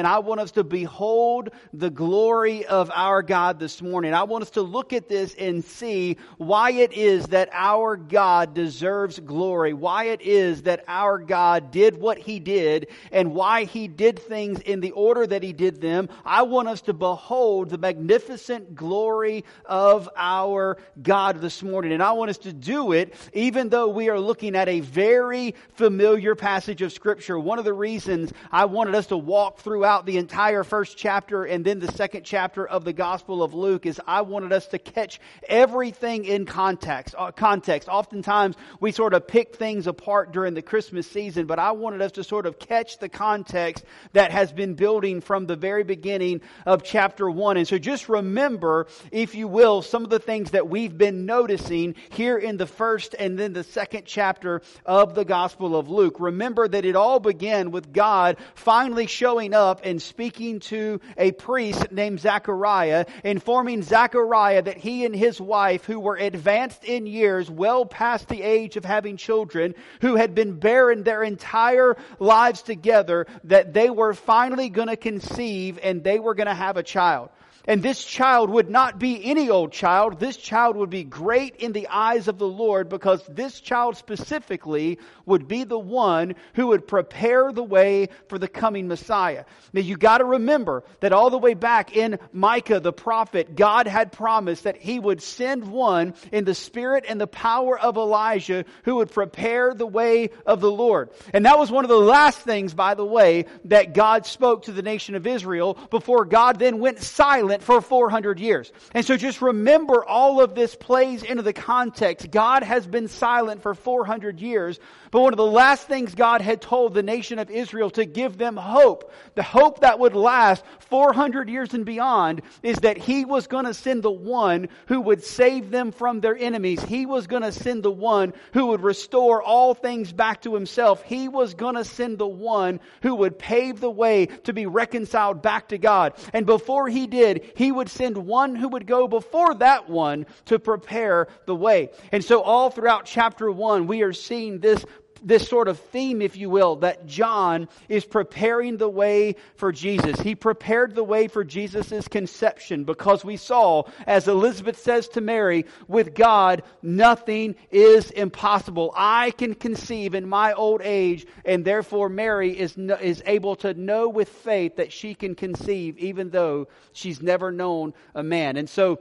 And I want us to behold the glory of our God this morning. I want us to look at this and see why it is that our God deserves glory, why it is that our God did what he did, and why he did things in the order that he did them. I want us to behold the magnificent glory of our God this morning. And I want us to do it even though we are looking at a very familiar passage of Scripture. One of the reasons I wanted us to walk throughout throughout the entire first chapter and then the second chapter of the Gospel of Luke is I wanted us to catch everything in context. Uh, context. Oftentimes we sort of pick things apart during the Christmas season, but I wanted us to sort of catch the context that has been building from the very beginning of chapter one. And so just remember, if you will, some of the things that we've been noticing here in the first and then the second chapter of the Gospel of Luke. Remember that it all began with God finally showing up and speaking to a priest named Zachariah, informing Zachariah that he and his wife, who were advanced in years, well past the age of having children, who had been barren their entire lives together, that they were finally going to conceive and they were going to have a child. And this child would not be any old child. This child would be great in the eyes of the Lord because this child specifically would be the one who would prepare the way for the coming Messiah. Now you gotta remember that all the way back in Micah the prophet, God had promised that he would send one in the spirit and the power of Elijah who would prepare the way of the Lord. And that was one of the last things, by the way, that God spoke to the nation of Israel before God then went silent silent for 400 years. And so just remember all of this plays into the context. God has been silent for 400 years, but one of the last things God had told the nation of Israel to give them hope, the hope that would last 400 years and beyond, is that He was going to send the one who would save them from their enemies. He was going to send the one who would restore all things back to Himself. He was going to send the one who would pave the way to be reconciled back to God. And before He did, he would send one who would go before that one to prepare the way. And so all throughout chapter one, we are seeing this this sort of theme, if you will, that John is preparing the way for Jesus. He prepared the way for Jesus' conception because we saw, as Elizabeth says to Mary, with God, nothing is impossible. I can conceive in my old age, and therefore Mary is, is able to know with faith that she can conceive even though she's never known a man. And so,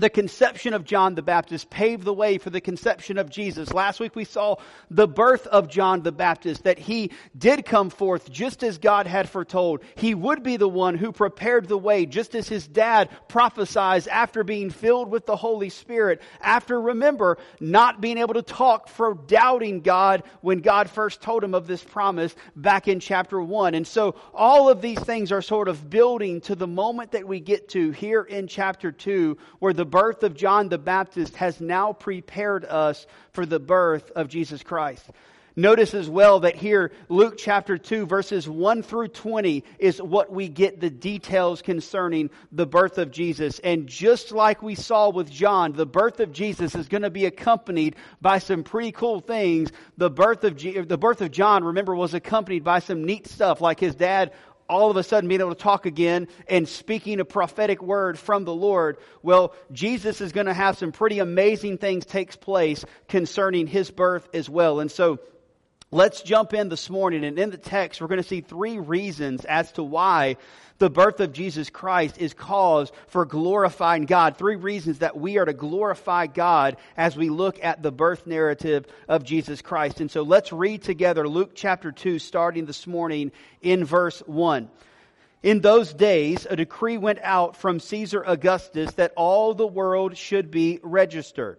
the conception of John the Baptist paved the way for the conception of Jesus. Last week we saw the birth of John the Baptist, that he did come forth just as God had foretold. He would be the one who prepared the way, just as his dad prophesied after being filled with the Holy Spirit, after, remember, not being able to talk for doubting God when God first told him of this promise back in chapter 1. And so all of these things are sort of building to the moment that we get to here in chapter 2, where the birth of John the Baptist has now prepared us for the birth of Jesus Christ. Notice as well that here, Luke chapter 2, verses 1 through 20, is what we get the details concerning the birth of Jesus. And just like we saw with John, the birth of Jesus is going to be accompanied by some pretty cool things. The birth of, G- the birth of John, remember, was accompanied by some neat stuff, like his dad all of a sudden being able to talk again and speaking a prophetic word from the Lord. Well, Jesus is going to have some pretty amazing things takes place concerning his birth as well. And so let's jump in this morning and in the text we're going to see three reasons as to why the birth of Jesus Christ is cause for glorifying God. Three reasons that we are to glorify God as we look at the birth narrative of Jesus Christ. And so let's read together Luke chapter 2, starting this morning in verse 1. In those days, a decree went out from Caesar Augustus that all the world should be registered.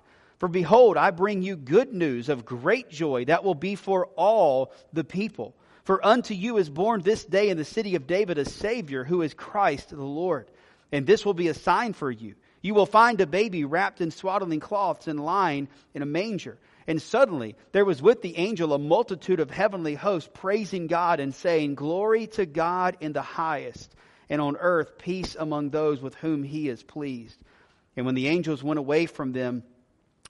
for behold, I bring you good news of great joy that will be for all the people. For unto you is born this day in the city of David a Savior, who is Christ the Lord. And this will be a sign for you. You will find a baby wrapped in swaddling cloths and lying in a manger. And suddenly there was with the angel a multitude of heavenly hosts praising God and saying, Glory to God in the highest, and on earth peace among those with whom he is pleased. And when the angels went away from them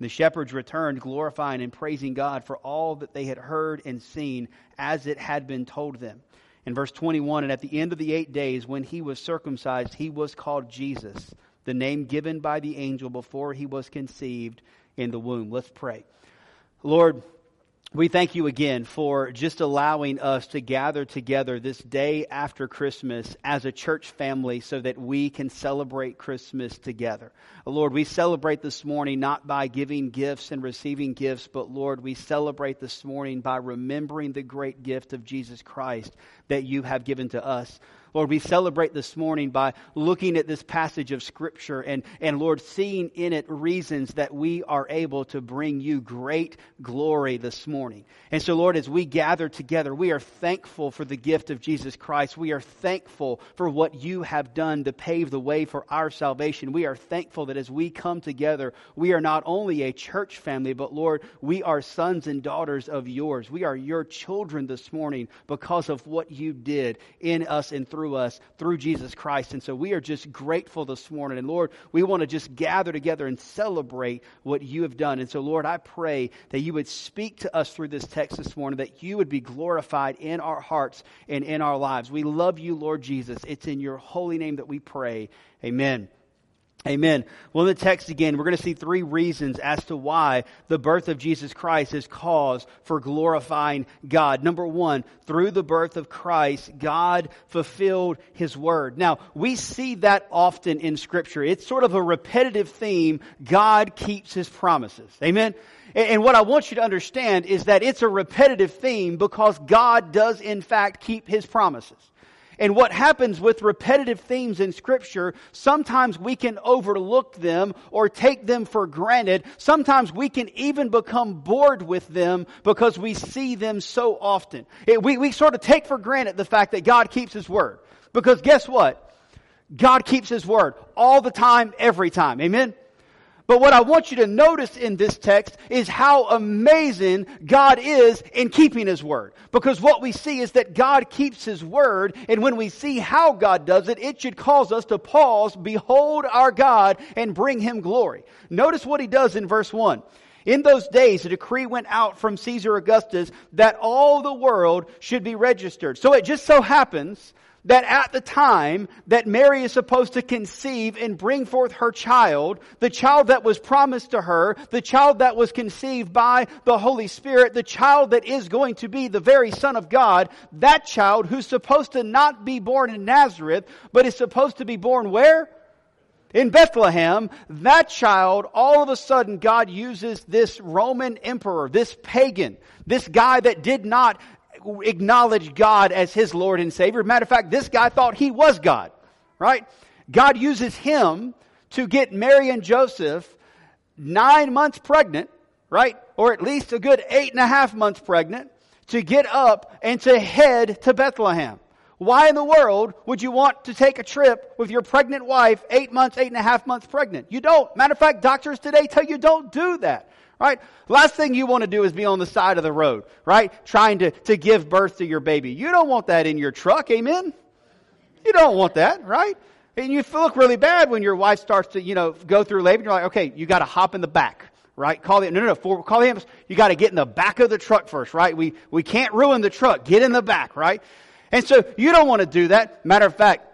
The shepherds returned, glorifying and praising God for all that they had heard and seen as it had been told them. In verse 21, and at the end of the eight days, when he was circumcised, he was called Jesus the name given by the angel before he was conceived in the womb. Let's pray. Lord, we thank you again for just allowing us to gather together this day after Christmas as a church family so that we can celebrate Christmas together. Oh, Lord, we celebrate this morning not by giving gifts and receiving gifts, but Lord, we celebrate this morning by remembering the great gift of Jesus Christ that you have given to us. Lord, we celebrate this morning by looking at this passage of Scripture and, and Lord, seeing in it reasons that we are able to bring you great glory this morning. And so, Lord, as we gather together, we are thankful for the gift of Jesus Christ. We are thankful for what you have done to pave the way for our salvation. We are thankful that as we come together, we are not only a church family, but Lord, we are sons and daughters of yours. We are your children this morning because of what you did in us and through through us through Jesus Christ. And so we are just grateful this morning. And Lord, we want to just gather together and celebrate what you have done. And so, Lord, I pray that you would speak to us through this text this morning, that you would be glorified in our hearts and in our lives. We love you, Lord Jesus. It's in your holy name that we pray. Amen. Amen. Well, in the text again, we're going to see three reasons as to why the birth of Jesus Christ is cause for glorifying God. Number one, through the birth of Christ, God fulfilled His word. Now, we see that often in Scripture. It's sort of a repetitive theme. God keeps His promises. Amen. And what I want you to understand is that it's a repetitive theme because God does in fact keep His promises. And what happens with repetitive themes in Scripture, sometimes we can overlook them or take them for granted. Sometimes we can even become bored with them because we see them so often. It, we, we sort of take for granted the fact that God keeps His Word. Because guess what? God keeps His Word all the time, every time. Amen? But what I want you to notice in this text is how amazing God is in keeping His Word. Because what we see is that God keeps His Word, and when we see how God does it, it should cause us to pause, behold our God, and bring Him glory. Notice what He does in verse 1. In those days, a decree went out from Caesar Augustus that all the world should be registered. So it just so happens that at the time that Mary is supposed to conceive and bring forth her child, the child that was promised to her, the child that was conceived by the Holy Spirit, the child that is going to be the very Son of God, that child who's supposed to not be born in Nazareth, but is supposed to be born where? In Bethlehem, that child, all of a sudden, God uses this Roman emperor, this pagan, this guy that did not acknowledge God as his Lord and Savior. Matter of fact, this guy thought he was God, right? God uses him to get Mary and Joseph nine months pregnant, right? Or at least a good eight and a half months pregnant to get up and to head to Bethlehem. Why in the world would you want to take a trip with your pregnant wife, eight months, eight and a half months pregnant? You don't. Matter of fact, doctors today tell you don't do that right? Last thing you want to do is be on the side of the road, right? Trying to, to give birth to your baby. You don't want that in your truck, amen? You don't want that, right? And you look really bad when your wife starts to, you know, go through labor and you're like, okay, you got to hop in the back, right? Call the, no, no, no, for, call the ambulance. You got to get in the back of the truck first, right? We, we can't ruin the truck. Get in the back, right? And so you don't want to do that. Matter of fact,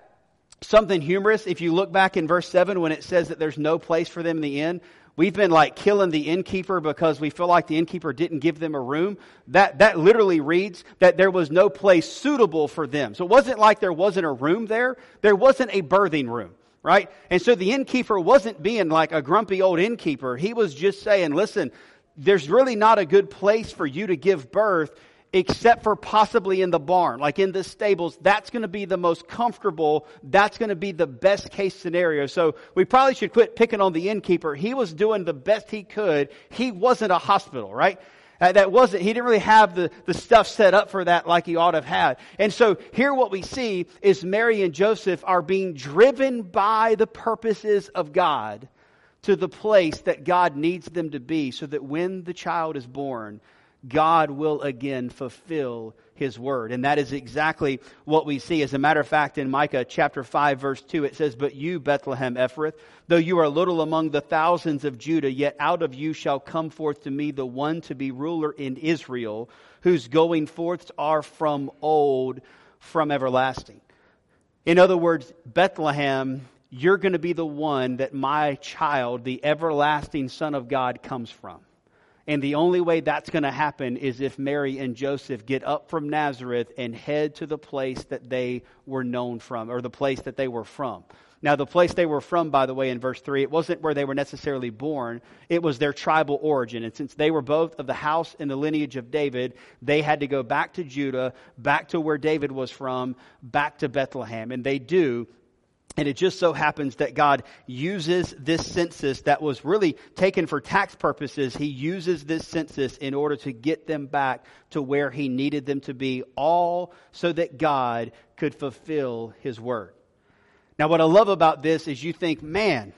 something humorous, if you look back in verse 7 when it says that there's no place for them in the inn, we've been like killing the innkeeper because we feel like the innkeeper didn't give them a room. That, that literally reads that there was no place suitable for them. So it wasn't like there wasn't a room there. There wasn't a birthing room right? And so the innkeeper wasn't being like a grumpy old innkeeper. He was just saying, listen, there's really not a good place for you to give birth except for possibly in the barn, like in the stables. That's going to be the most comfortable. That's going to be the best case scenario. So we probably should quit picking on the innkeeper. He was doing the best he could. He wasn't a hospital, right? Uh, that wasn't, he didn't really have the, the stuff set up for that like he ought to have had. And so here what we see is Mary and Joseph are being driven by the purposes of God to the place that God needs them to be so that when the child is born, God will again fulfill his word. And that is exactly what we see. As a matter of fact, in Micah chapter 5 verse 2, it says, But you, Bethlehem Ephrath, though you are little among the thousands of Judah, yet out of you shall come forth to me the one to be ruler in Israel, whose going forths are from old, from everlasting. In other words, Bethlehem, you're going to be the one that my child, the everlasting Son of God, comes from. And the only way that's going to happen is if Mary and Joseph get up from Nazareth and head to the place that they were known from, or the place that they were from. Now, the place they were from, by the way, in verse 3, it wasn't where they were necessarily born, it was their tribal origin. And since they were both of the house and the lineage of David, they had to go back to Judah, back to where David was from, back to Bethlehem. And they do and it just so happens that God uses this census that was really taken for tax purposes. He uses this census in order to get them back to where He needed them to be, all so that God could fulfill His word. Now, what I love about this is you think, man,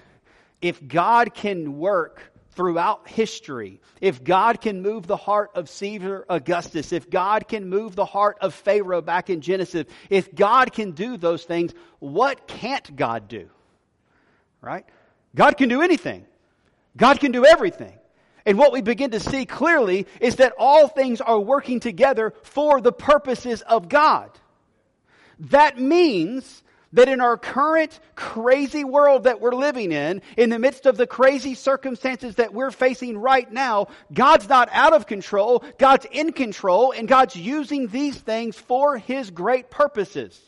if God can work throughout history, if God can move the heart of Caesar Augustus, if God can move the heart of Pharaoh back in Genesis, if God can do those things, what can't God do? Right? God can do anything. God can do everything. And what we begin to see clearly is that all things are working together for the purposes of God. That means that in our current crazy world that we're living in, in the midst of the crazy circumstances that we're facing right now, God's not out of control, God's in control, and God's using these things for His great purposes.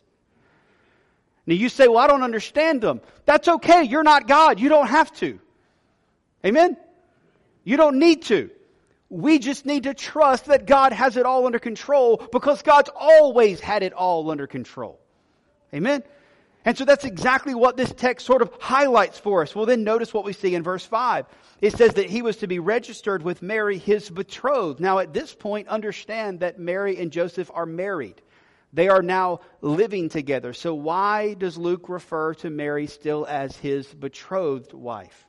Now you say, well, I don't understand them. That's okay. You're not God. You don't have to. Amen? You don't need to. We just need to trust that God has it all under control because God's always had it all under control. Amen? And so that's exactly what this text sort of highlights for us. Well, then notice what we see in verse 5. It says that he was to be registered with Mary, his betrothed. Now, at this point, understand that Mary and Joseph are married. They are now living together. So, why does Luke refer to Mary still as his betrothed wife?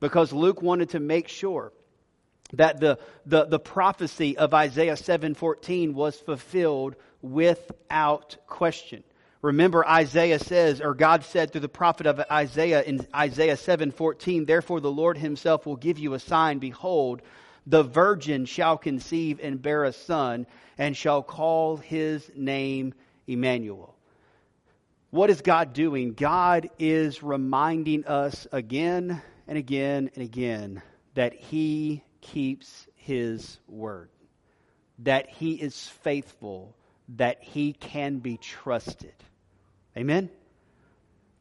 Because Luke wanted to make sure that the, the, the prophecy of Isaiah 7:14 was fulfilled without question. Remember Isaiah says, or God said through the prophet of Isaiah in Isaiah 7:14, therefore the Lord himself will give you a sign, behold, the virgin shall conceive and bear a son and shall call his name Emmanuel. What is God doing? God is reminding us again and again and again that he keeps his word. That he is faithful, that he can be trusted. Amen?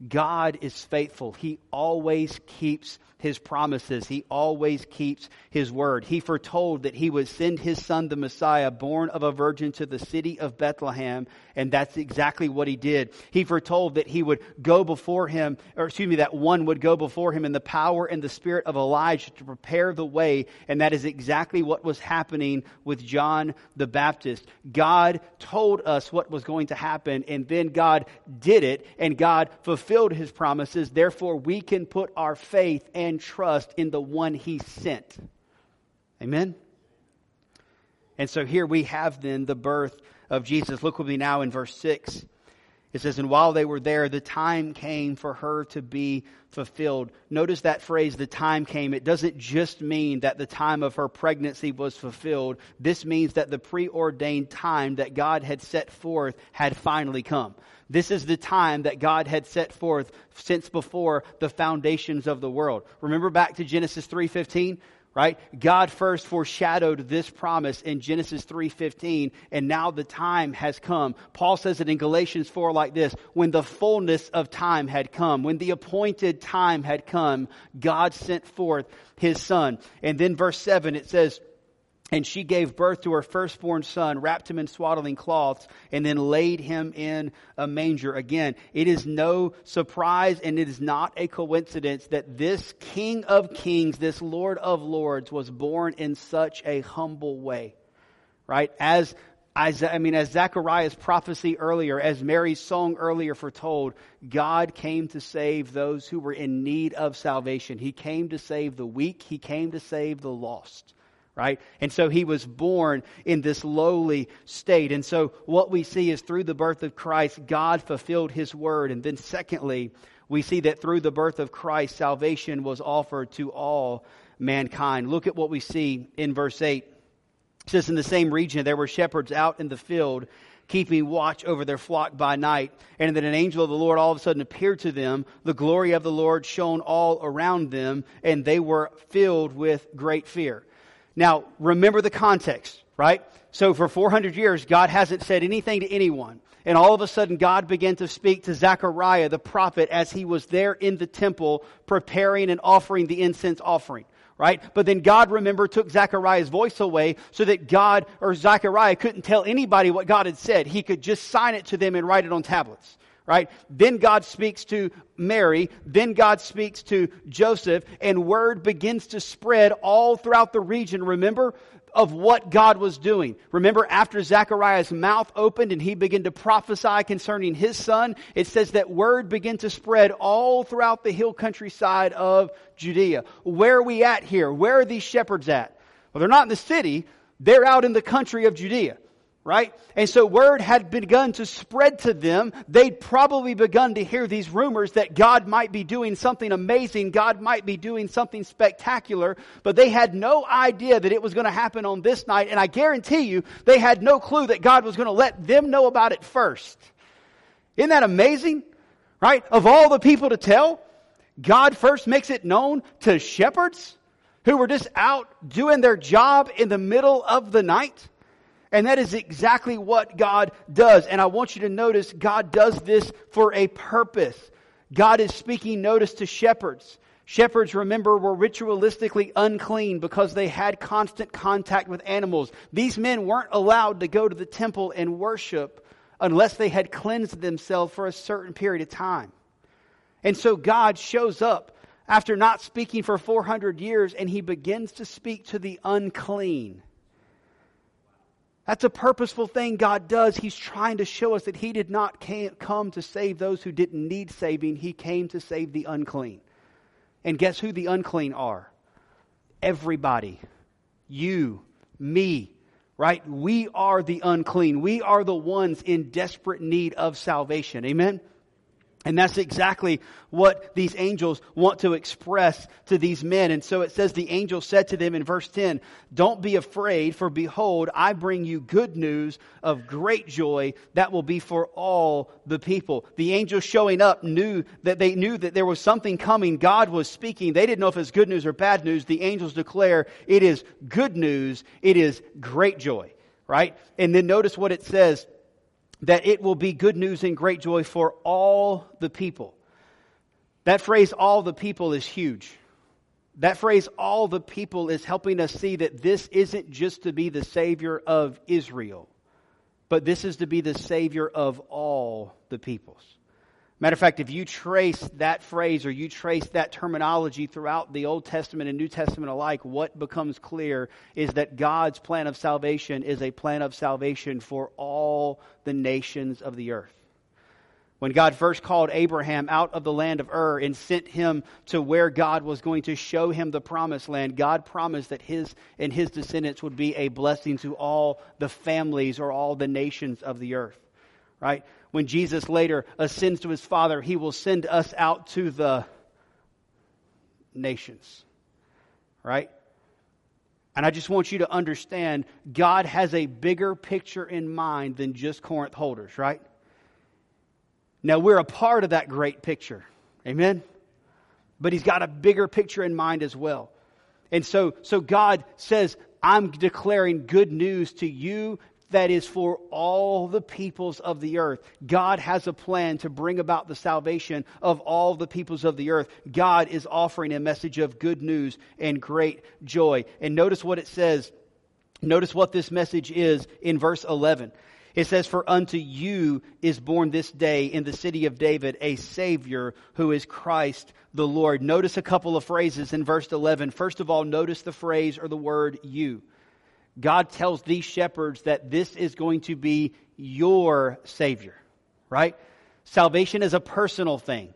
God is faithful. He always keeps his promises. He always keeps his word. He foretold that he would send his son, the Messiah, born of a virgin to the city of Bethlehem, and that's exactly what he did. He foretold that he would go before him, or excuse me, that one would go before him in the power and the spirit of Elijah to prepare the way, and that is exactly what was happening with John the Baptist. God told us what was going to happen, and then God did it, and God fulfilled his promises. Therefore, we can put our faith and trust in the one he sent. Amen? And so here we have then the birth of Jesus. Look with me now in verse 6. It says, and while they were there, the time came for her to be fulfilled. Notice that phrase, the time came. It doesn't just mean that the time of her pregnancy was fulfilled. This means that the preordained time that God had set forth had finally come. This is the time that God had set forth since before the foundations of the world. Remember back to Genesis 3:15? Right? God first foreshadowed this promise in Genesis 3:15 and now the time has come. Paul says it in Galatians 4 like this, when the fullness of time had come, when the appointed time had come, God sent forth his son. And then verse 7 it says and she gave birth to her firstborn son, wrapped him in swaddling cloths, and then laid him in a manger. Again, it is no surprise and it is not a coincidence that this King of Kings, this Lord of Lords, was born in such a humble way. Right? As I mean, as Zechariah's prophecy earlier, as Mary's song earlier foretold, God came to save those who were in need of salvation. He came to save the weak. He came to save the lost right? And so he was born in this lowly state. And so what we see is through the birth of Christ, God fulfilled his word. And then secondly, we see that through the birth of Christ, salvation was offered to all mankind. Look at what we see in verse 8. It says, In the same region, there were shepherds out in the field, keeping watch over their flock by night. And that an angel of the Lord all of a sudden appeared to them. The glory of the Lord shone all around them, and they were filled with great fear. Now, remember the context, right? So for 400 years, God hasn't said anything to anyone. And all of a sudden, God began to speak to Zechariah, the prophet, as he was there in the temple preparing and offering the incense offering. Right? But then God, remember, took Zechariah's voice away so that God or Zechariah couldn't tell anybody what God had said. He could just sign it to them and write it on tablets right? Then God speaks to Mary. Then God speaks to Joseph, and word begins to spread all throughout the region. Remember of what God was doing. Remember after Zechariah's mouth opened and he began to prophesy concerning his son, it says that word began to spread all throughout the hill countryside of Judea. Where are we at here? Where are these shepherds at? Well, they're not in the city. They're out in the country of Judea right? And so word had begun to spread to them. They'd probably begun to hear these rumors that God might be doing something amazing. God might be doing something spectacular, but they had no idea that it was going to happen on this night. And I guarantee you, they had no clue that God was going to let them know about it first. Isn't that amazing? Right? Of all the people to tell, God first makes it known to shepherds who were just out doing their job in the middle of the night. And that is exactly what God does. And I want you to notice God does this for a purpose. God is speaking notice to shepherds. Shepherds, remember, were ritualistically unclean because they had constant contact with animals. These men weren't allowed to go to the temple and worship unless they had cleansed themselves for a certain period of time. And so God shows up after not speaking for 400 years and he begins to speak to the unclean. That's a purposeful thing God does. He's trying to show us that He did not come to save those who didn't need saving. He came to save the unclean. And guess who the unclean are? Everybody. You, me, right? We are the unclean. We are the ones in desperate need of salvation. Amen? And that's exactly what these angels want to express to these men. And so it says the angel said to them in verse 10, Don't be afraid, for behold, I bring you good news of great joy that will be for all the people. The angels showing up knew that they knew that there was something coming. God was speaking. They didn't know if it's good news or bad news. The angels declare it is good news. It is great joy, right? And then notice what it says that it will be good news and great joy for all the people. That phrase, all the people, is huge. That phrase, all the people, is helping us see that this isn't just to be the Savior of Israel, but this is to be the Savior of all the peoples. Matter of fact, if you trace that phrase or you trace that terminology throughout the Old Testament and New Testament alike, what becomes clear is that God's plan of salvation is a plan of salvation for all the nations of the earth. When God first called Abraham out of the land of Ur and sent him to where God was going to show him the promised land, God promised that his and his descendants would be a blessing to all the families or all the nations of the earth right? When Jesus later ascends to his Father, he will send us out to the nations, right? And I just want you to understand God has a bigger picture in mind than just Corinth holders, right? Now, we're a part of that great picture. Amen? But He's got a bigger picture in mind as well. And so, so God says, I'm declaring good news to you that is for all the peoples of the earth. God has a plan to bring about the salvation of all the peoples of the earth. God is offering a message of good news and great joy. And notice what it says. Notice what this message is in verse 11. It says, For unto you is born this day in the city of David a Savior who is Christ the Lord. Notice a couple of phrases in verse 11. First of all, notice the phrase or the word you. God tells these shepherds that this is going to be your Savior, right? Salvation is a personal thing,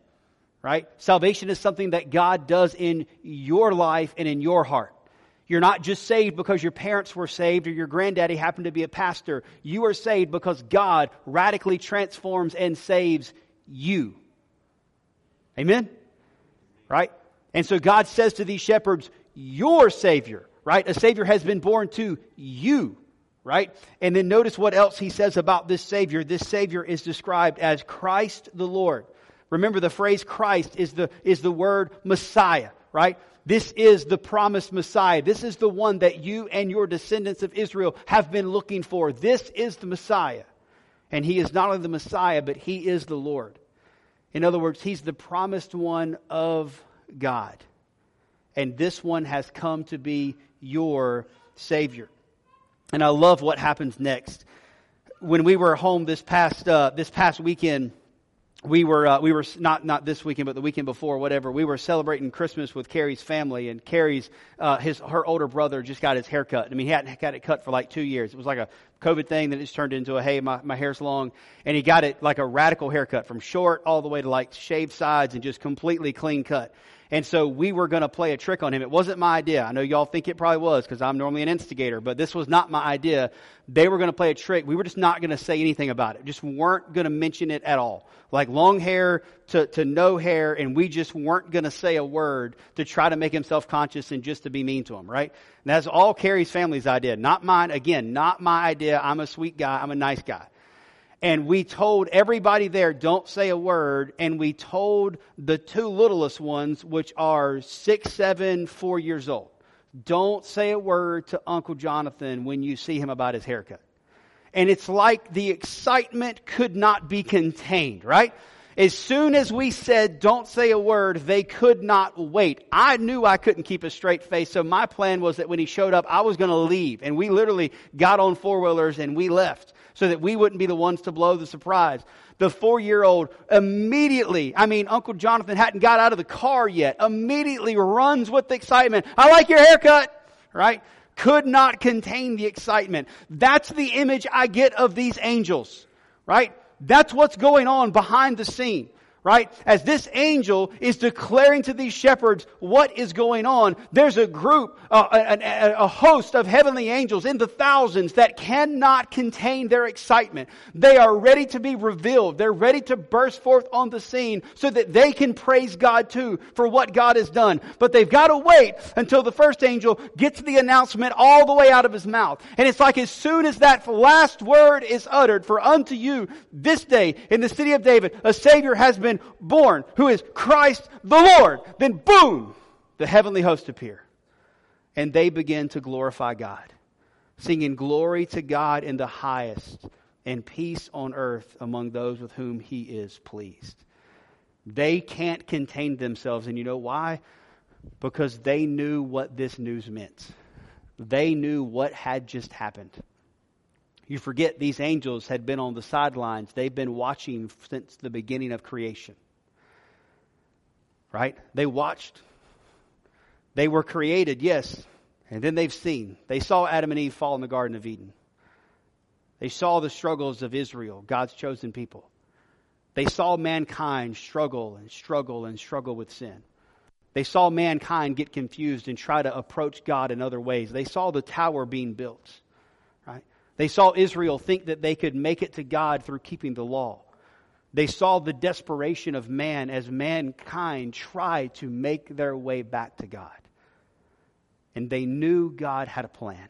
right? Salvation is something that God does in your life and in your heart. You're not just saved because your parents were saved or your granddaddy happened to be a pastor. You are saved because God radically transforms and saves you. Amen? Right? And so God says to these shepherds, Your Savior right? A Savior has been born to you, right? And then notice what else he says about this Savior. This Savior is described as Christ the Lord. Remember, the phrase Christ is the, is the word Messiah, right? This is the promised Messiah. This is the one that you and your descendants of Israel have been looking for. This is the Messiah. And he is not only the Messiah, but he is the Lord. In other words, he's the promised one of God. And this one has come to be your Savior. And I love what happens next. When we were home this past, uh, this past weekend, we were uh, we were not not this weekend, but the weekend before, whatever. We were celebrating Christmas with Carrie's family, and Carrie's uh, his her older brother just got his hair cut. I mean, he hadn't got it cut for like two years. It was like a COVID thing that just turned into a hey, my my hair's long, and he got it like a radical haircut from short all the way to like shaved sides and just completely clean cut. And so we were going to play a trick on him. It wasn't my idea. I know y'all think it probably was because I'm normally an instigator, but this was not my idea. They were going to play a trick. We were just not going to say anything about it. Just weren't going to mention it at all. Like long hair to, to no hair, and we just weren't going to say a word to try to make him self-conscious and just to be mean to him, right? And that's all Carrie's family's idea. Not mine. Again, not my idea. I'm a sweet guy. I'm a nice guy. And we told everybody there, don't say a word. And we told the two littlest ones, which are six, seven, four years old, don't say a word to Uncle Jonathan when you see him about his haircut. And it's like the excitement could not be contained, right? As soon as we said, don't say a word, they could not wait. I knew I couldn't keep a straight face, so my plan was that when he showed up, I was going to leave. And we literally got on four wheelers and we left so that we wouldn't be the ones to blow the surprise. The four year old immediately, I mean, Uncle Jonathan hadn't got out of the car yet, immediately runs with excitement. I like your haircut, right? Could not contain the excitement. That's the image I get of these angels, right? That's what's going on behind the scene right? As this angel is declaring to these shepherds what is going on, there's a group, uh, a, a, host of heavenly angels in the thousands that cannot contain their excitement. They are ready to be revealed. They're ready to burst forth on the scene so that they can praise God too for what God has done. But they've got to wait until the first angel gets the announcement all the way out of his mouth. And it's like as soon as that last word is uttered, for unto you this day in the city of David, a Savior has been been born, who is Christ the Lord. Then boom, the heavenly host appear. And they begin to glorify God, singing glory to God in the highest and peace on earth among those with whom he is pleased. They can't contain themselves. And you know why? Because they knew what this news meant. They knew what had just happened. You forget these angels had been on the sidelines. They've been watching since the beginning of creation. Right? They watched. They were created, yes. And then they've seen. They saw Adam and Eve fall in the Garden of Eden. They saw the struggles of Israel, God's chosen people. They saw mankind struggle and struggle and struggle with sin. They saw mankind get confused and try to approach God in other ways. They saw the tower being built. They saw Israel think that they could make it to God through keeping the law. They saw the desperation of man as mankind tried to make their way back to God. And they knew God had a plan.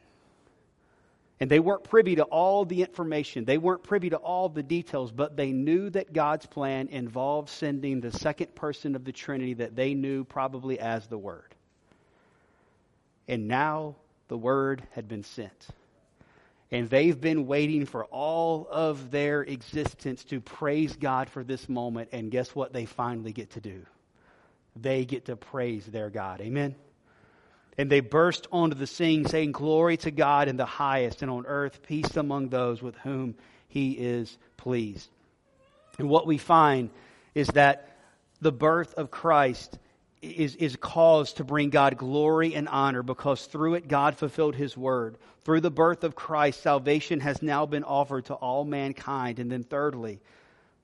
And they weren't privy to all the information, they weren't privy to all the details, but they knew that God's plan involved sending the second person of the Trinity that they knew probably as the Word. And now the Word had been sent. And they've been waiting for all of their existence to praise God for this moment. And guess what they finally get to do? They get to praise their God. Amen. And they burst onto the scene, saying, Glory to God in the highest, and on earth peace among those with whom he is pleased. And what we find is that the birth of Christ is, is caused to bring God glory and honor because through it God fulfilled his word. Through the birth of Christ, salvation has now been offered to all mankind. And then, thirdly,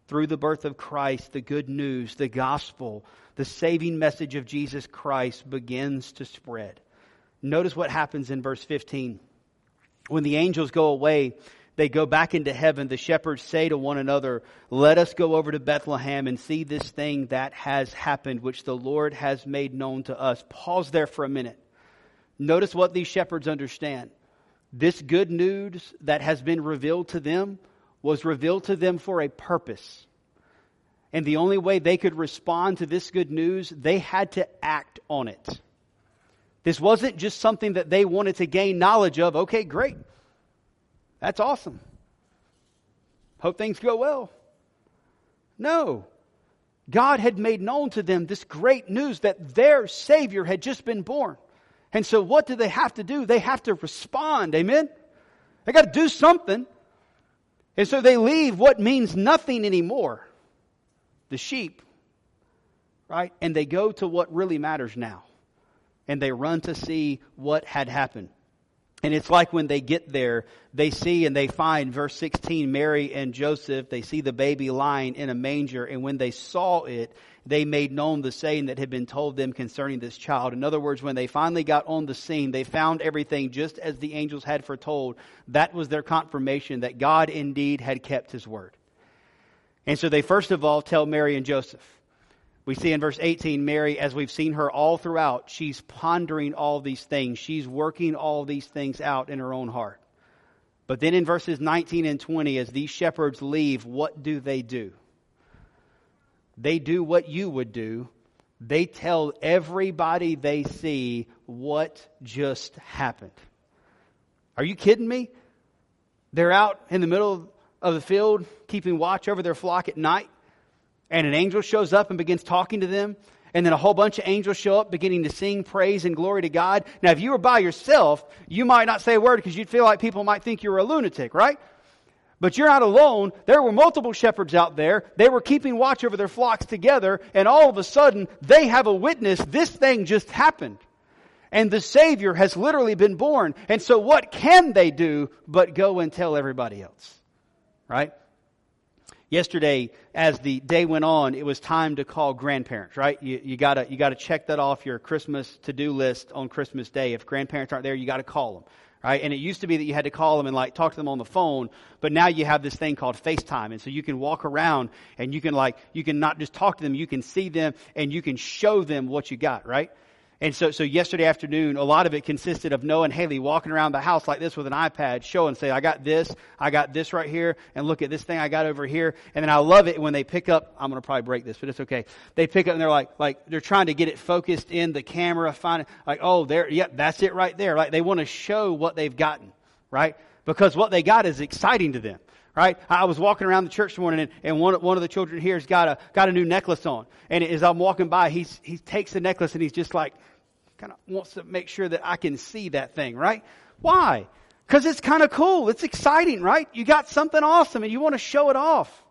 through the birth of Christ, the good news, the gospel, the saving message of Jesus Christ begins to spread. Notice what happens in verse 15. When the angels go away, they go back into heaven. The shepherds say to one another, Let us go over to Bethlehem and see this thing that has happened, which the Lord has made known to us. Pause there for a minute. Notice what these shepherds understand. This good news that has been revealed to them was revealed to them for a purpose. And the only way they could respond to this good news, they had to act on it. This wasn't just something that they wanted to gain knowledge of. Okay, great. That's awesome. Hope things go well. No. God had made known to them this great news that their Savior had just been born. And so, what do they have to do? They have to respond. Amen? They got to do something. And so, they leave what means nothing anymore the sheep, right? And they go to what really matters now and they run to see what had happened. And it's like when they get there, they see and they find, verse 16, Mary and Joseph, they see the baby lying in a manger, and when they saw it, they made known the saying that had been told them concerning this child. In other words, when they finally got on the scene, they found everything just as the angels had foretold. That was their confirmation that God indeed had kept his word. And so they first of all tell Mary and Joseph. We see in verse 18, Mary, as we've seen her all throughout, she's pondering all these things. She's working all these things out in her own heart. But then in verses 19 and 20, as these shepherds leave, what do they do? They do what you would do. They tell everybody they see what just happened. Are you kidding me? They're out in the middle of the field keeping watch over their flock at night and an angel shows up and begins talking to them, and then a whole bunch of angels show up beginning to sing praise and glory to God. Now, if you were by yourself, you might not say a word because you'd feel like people might think you're a lunatic, right? But you're not alone. There were multiple shepherds out there. They were keeping watch over their flocks together, and all of a sudden, they have a witness. This thing just happened. And the Savior has literally been born. And so, what can they do but go and tell everybody else? Right? Yesterday, as the day went on, it was time to call grandparents, right? You, you gotta, you gotta check that off your Christmas to-do list on Christmas Day. If grandparents aren't there, you gotta call them, right? And it used to be that you had to call them and like talk to them on the phone, but now you have this thing called FaceTime. And so you can walk around and you can like, you can not just talk to them, you can see them and you can show them what you got, right? And so, so yesterday afternoon, a lot of it consisted of Noah and Haley walking around the house like this with an iPad, showing, say, I got this, I got this right here, and look at this thing I got over here. And then I love it when they pick up, I'm going to probably break this, but it's okay. They pick up and they're like, like, they're trying to get it focused in the camera, find it, like, oh, there, yep, that's it right there. Like, they want to show what they've gotten, right? Because what they got is exciting to them right? I was walking around the church this morning, and, and one, one of the children here has got a, got a new necklace on. And as I'm walking by, he's, he takes the necklace and he's just like, kind of wants to make sure that I can see that thing, right? Why? Because it's kind of cool. It's exciting, right? You got something awesome and you want to show it off.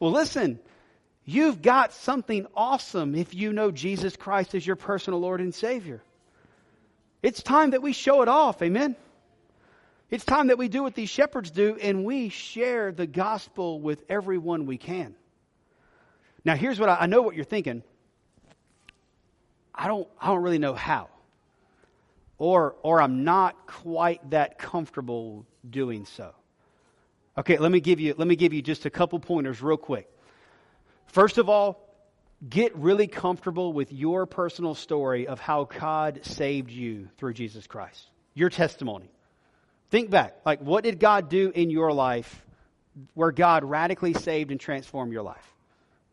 Well, listen, you've got something awesome if you know Jesus Christ as your personal Lord and Savior. It's time that we show it off. Amen. It's time that we do what these shepherds do and we share the gospel with everyone we can. Now, here's what I, I know what you're thinking. I don't, I don't really know how. Or, or I'm not quite that comfortable doing so. Okay, let me give you, let me give you just a couple pointers real quick. First of all, get really comfortable with your personal story of how God saved you through Jesus Christ. Your testimony. Think back. Like, what did God do in your life where God radically saved and transformed your life?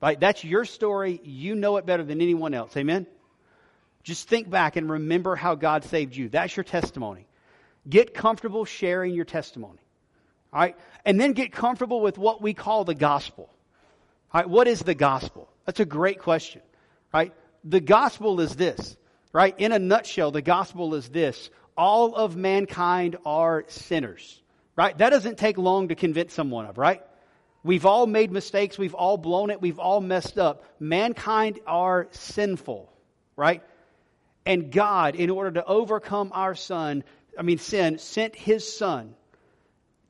Right? That's your story. You know it better than anyone else. Amen? Just think back and remember how God saved you. That's your testimony. Get comfortable sharing your testimony. All right? And then get comfortable with what we call the gospel. All right? What is the gospel? That's a great question. Right? The gospel is this. Right? In a nutshell, the gospel is this. All of mankind are sinners. Right? That doesn't take long to convince someone of, right? We've all made mistakes. We've all blown it. We've all messed up. Mankind are sinful, right? And God, in order to overcome our son, I mean sin, sent his son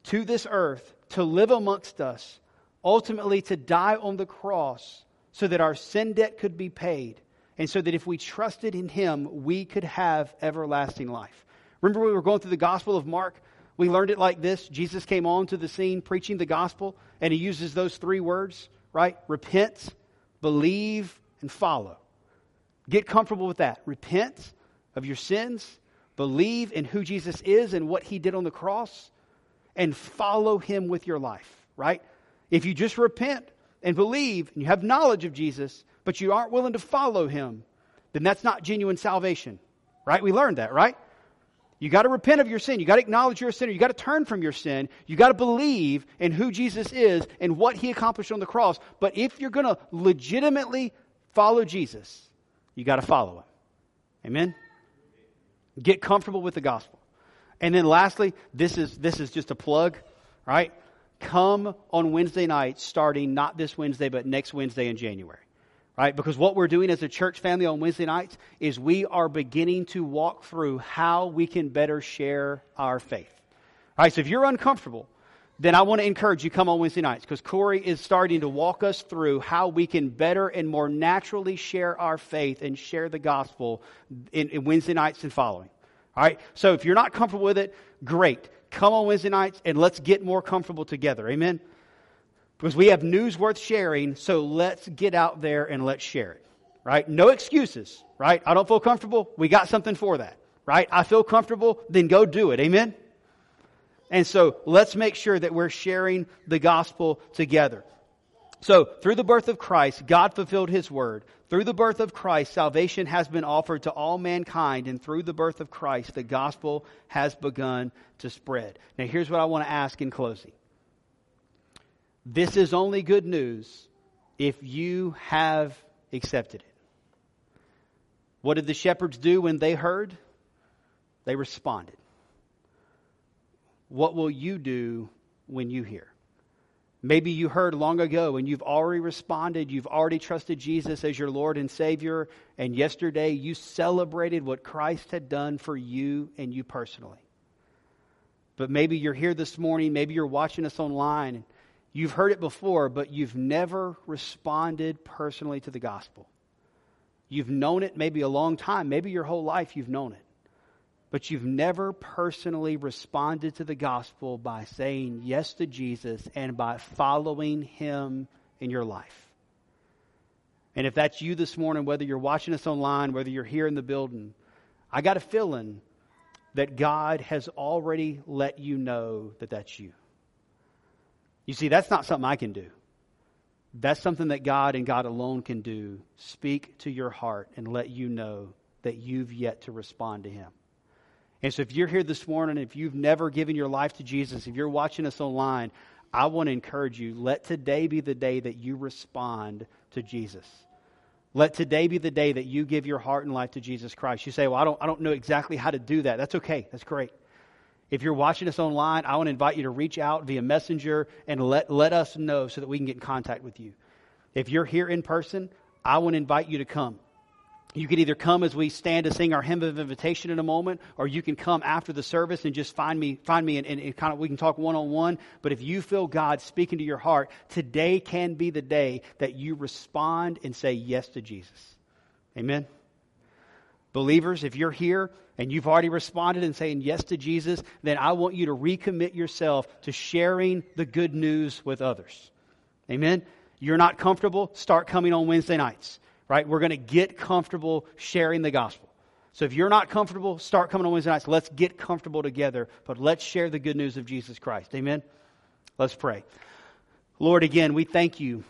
to this earth to live amongst us, ultimately to die on the cross so that our sin debt could be paid, and so that if we trusted in him, we could have everlasting life. Remember, we were going through the Gospel of Mark? We learned it like this Jesus came onto the scene preaching the gospel, and he uses those three words, right? Repent, believe, and follow. Get comfortable with that. Repent of your sins, believe in who Jesus is and what he did on the cross, and follow him with your life, right? If you just repent and believe and you have knowledge of Jesus, but you aren't willing to follow him, then that's not genuine salvation, right? We learned that, right? You got to repent of your sin. You got to acknowledge you're a sinner. You got to turn from your sin. You got to believe in who Jesus is and what he accomplished on the cross. But if you're going to legitimately follow Jesus, you got to follow him. Amen? Get comfortable with the gospel. And then lastly, this is, this is just a plug, right? Come on Wednesday night, starting not this Wednesday, but next Wednesday in January. Right? Because what we're doing as a church family on Wednesday nights is we are beginning to walk through how we can better share our faith. All right, so if you're uncomfortable, then I want to encourage you come on Wednesday nights because Corey is starting to walk us through how we can better and more naturally share our faith and share the gospel in, in Wednesday nights and following. All right? So if you're not comfortable with it, great. Come on Wednesday nights and let's get more comfortable together. Amen? Because we have news worth sharing, so let's get out there and let's share it. Right? No excuses. Right? I don't feel comfortable. We got something for that. Right? I feel comfortable, then go do it. Amen? And so let's make sure that we're sharing the gospel together. So, through the birth of Christ, God fulfilled his word. Through the birth of Christ, salvation has been offered to all mankind, and through the birth of Christ, the gospel has begun to spread. Now, here's what I want to ask in closing this is only good news if you have accepted it. What did the shepherds do when they heard? They responded. What will you do when you hear? Maybe you heard long ago and you've already responded. You've already trusted Jesus as your Lord and Savior. And yesterday you celebrated what Christ had done for you and you personally. But maybe you're here this morning. Maybe you're watching us online. You've heard it before, but you've never responded personally to the gospel. You've known it maybe a long time. Maybe your whole life you've known it but you've never personally responded to the gospel by saying yes to Jesus and by following him in your life. And if that's you this morning, whether you're watching us online, whether you're here in the building, I got a feeling that God has already let you know that that's you. You see, that's not something I can do. That's something that God and God alone can do. Speak to your heart and let you know that you've yet to respond to Him. And so if you're here this morning, if you've never given your life to Jesus, if you're watching us online, I want to encourage you let today be the day that you respond to Jesus. Let today be the day that you give your heart and life to Jesus Christ. You say, Well, I don't, I don't know exactly how to do that. That's okay. That's great. If you're watching us online, I want to invite you to reach out via messenger and let, let us know so that we can get in contact with you. If you're here in person, I want to invite you to come. You can either come as we stand to sing our hymn of invitation in a moment, or you can come after the service and just find me, find me, and, and, and kind of we can talk one on one. But if you feel God speaking to your heart, today can be the day that you respond and say yes to Jesus. Amen. Believers, if you're here and you've already responded and saying yes to Jesus, then I want you to recommit yourself to sharing the good news with others. Amen? You're not comfortable, start coming on Wednesday nights, right? We're going to get comfortable sharing the gospel. So if you're not comfortable, start coming on Wednesday nights. Let's get comfortable together, but let's share the good news of Jesus Christ. Amen? Let's pray. Lord, again, we thank you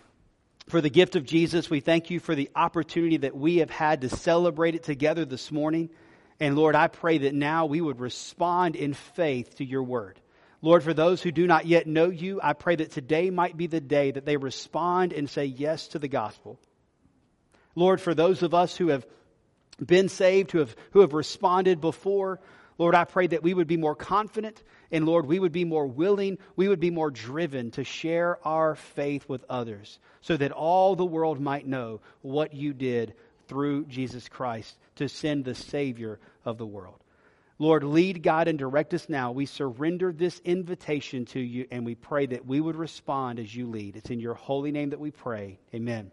for the gift of Jesus. We thank you for the opportunity that we have had to celebrate it together this morning. And Lord, I pray that now we would respond in faith to your word. Lord, for those who do not yet know you, I pray that today might be the day that they respond and say yes to the gospel. Lord, for those of us who have been saved, who have, who have responded before, Lord, I pray that we would be more confident and Lord, we would be more willing, we would be more driven to share our faith with others so that all the world might know what you did through Jesus Christ to send the Savior of the world. Lord, lead, guide, and direct us now. We surrender this invitation to you and we pray that we would respond as you lead. It's in your holy name that we pray. Amen.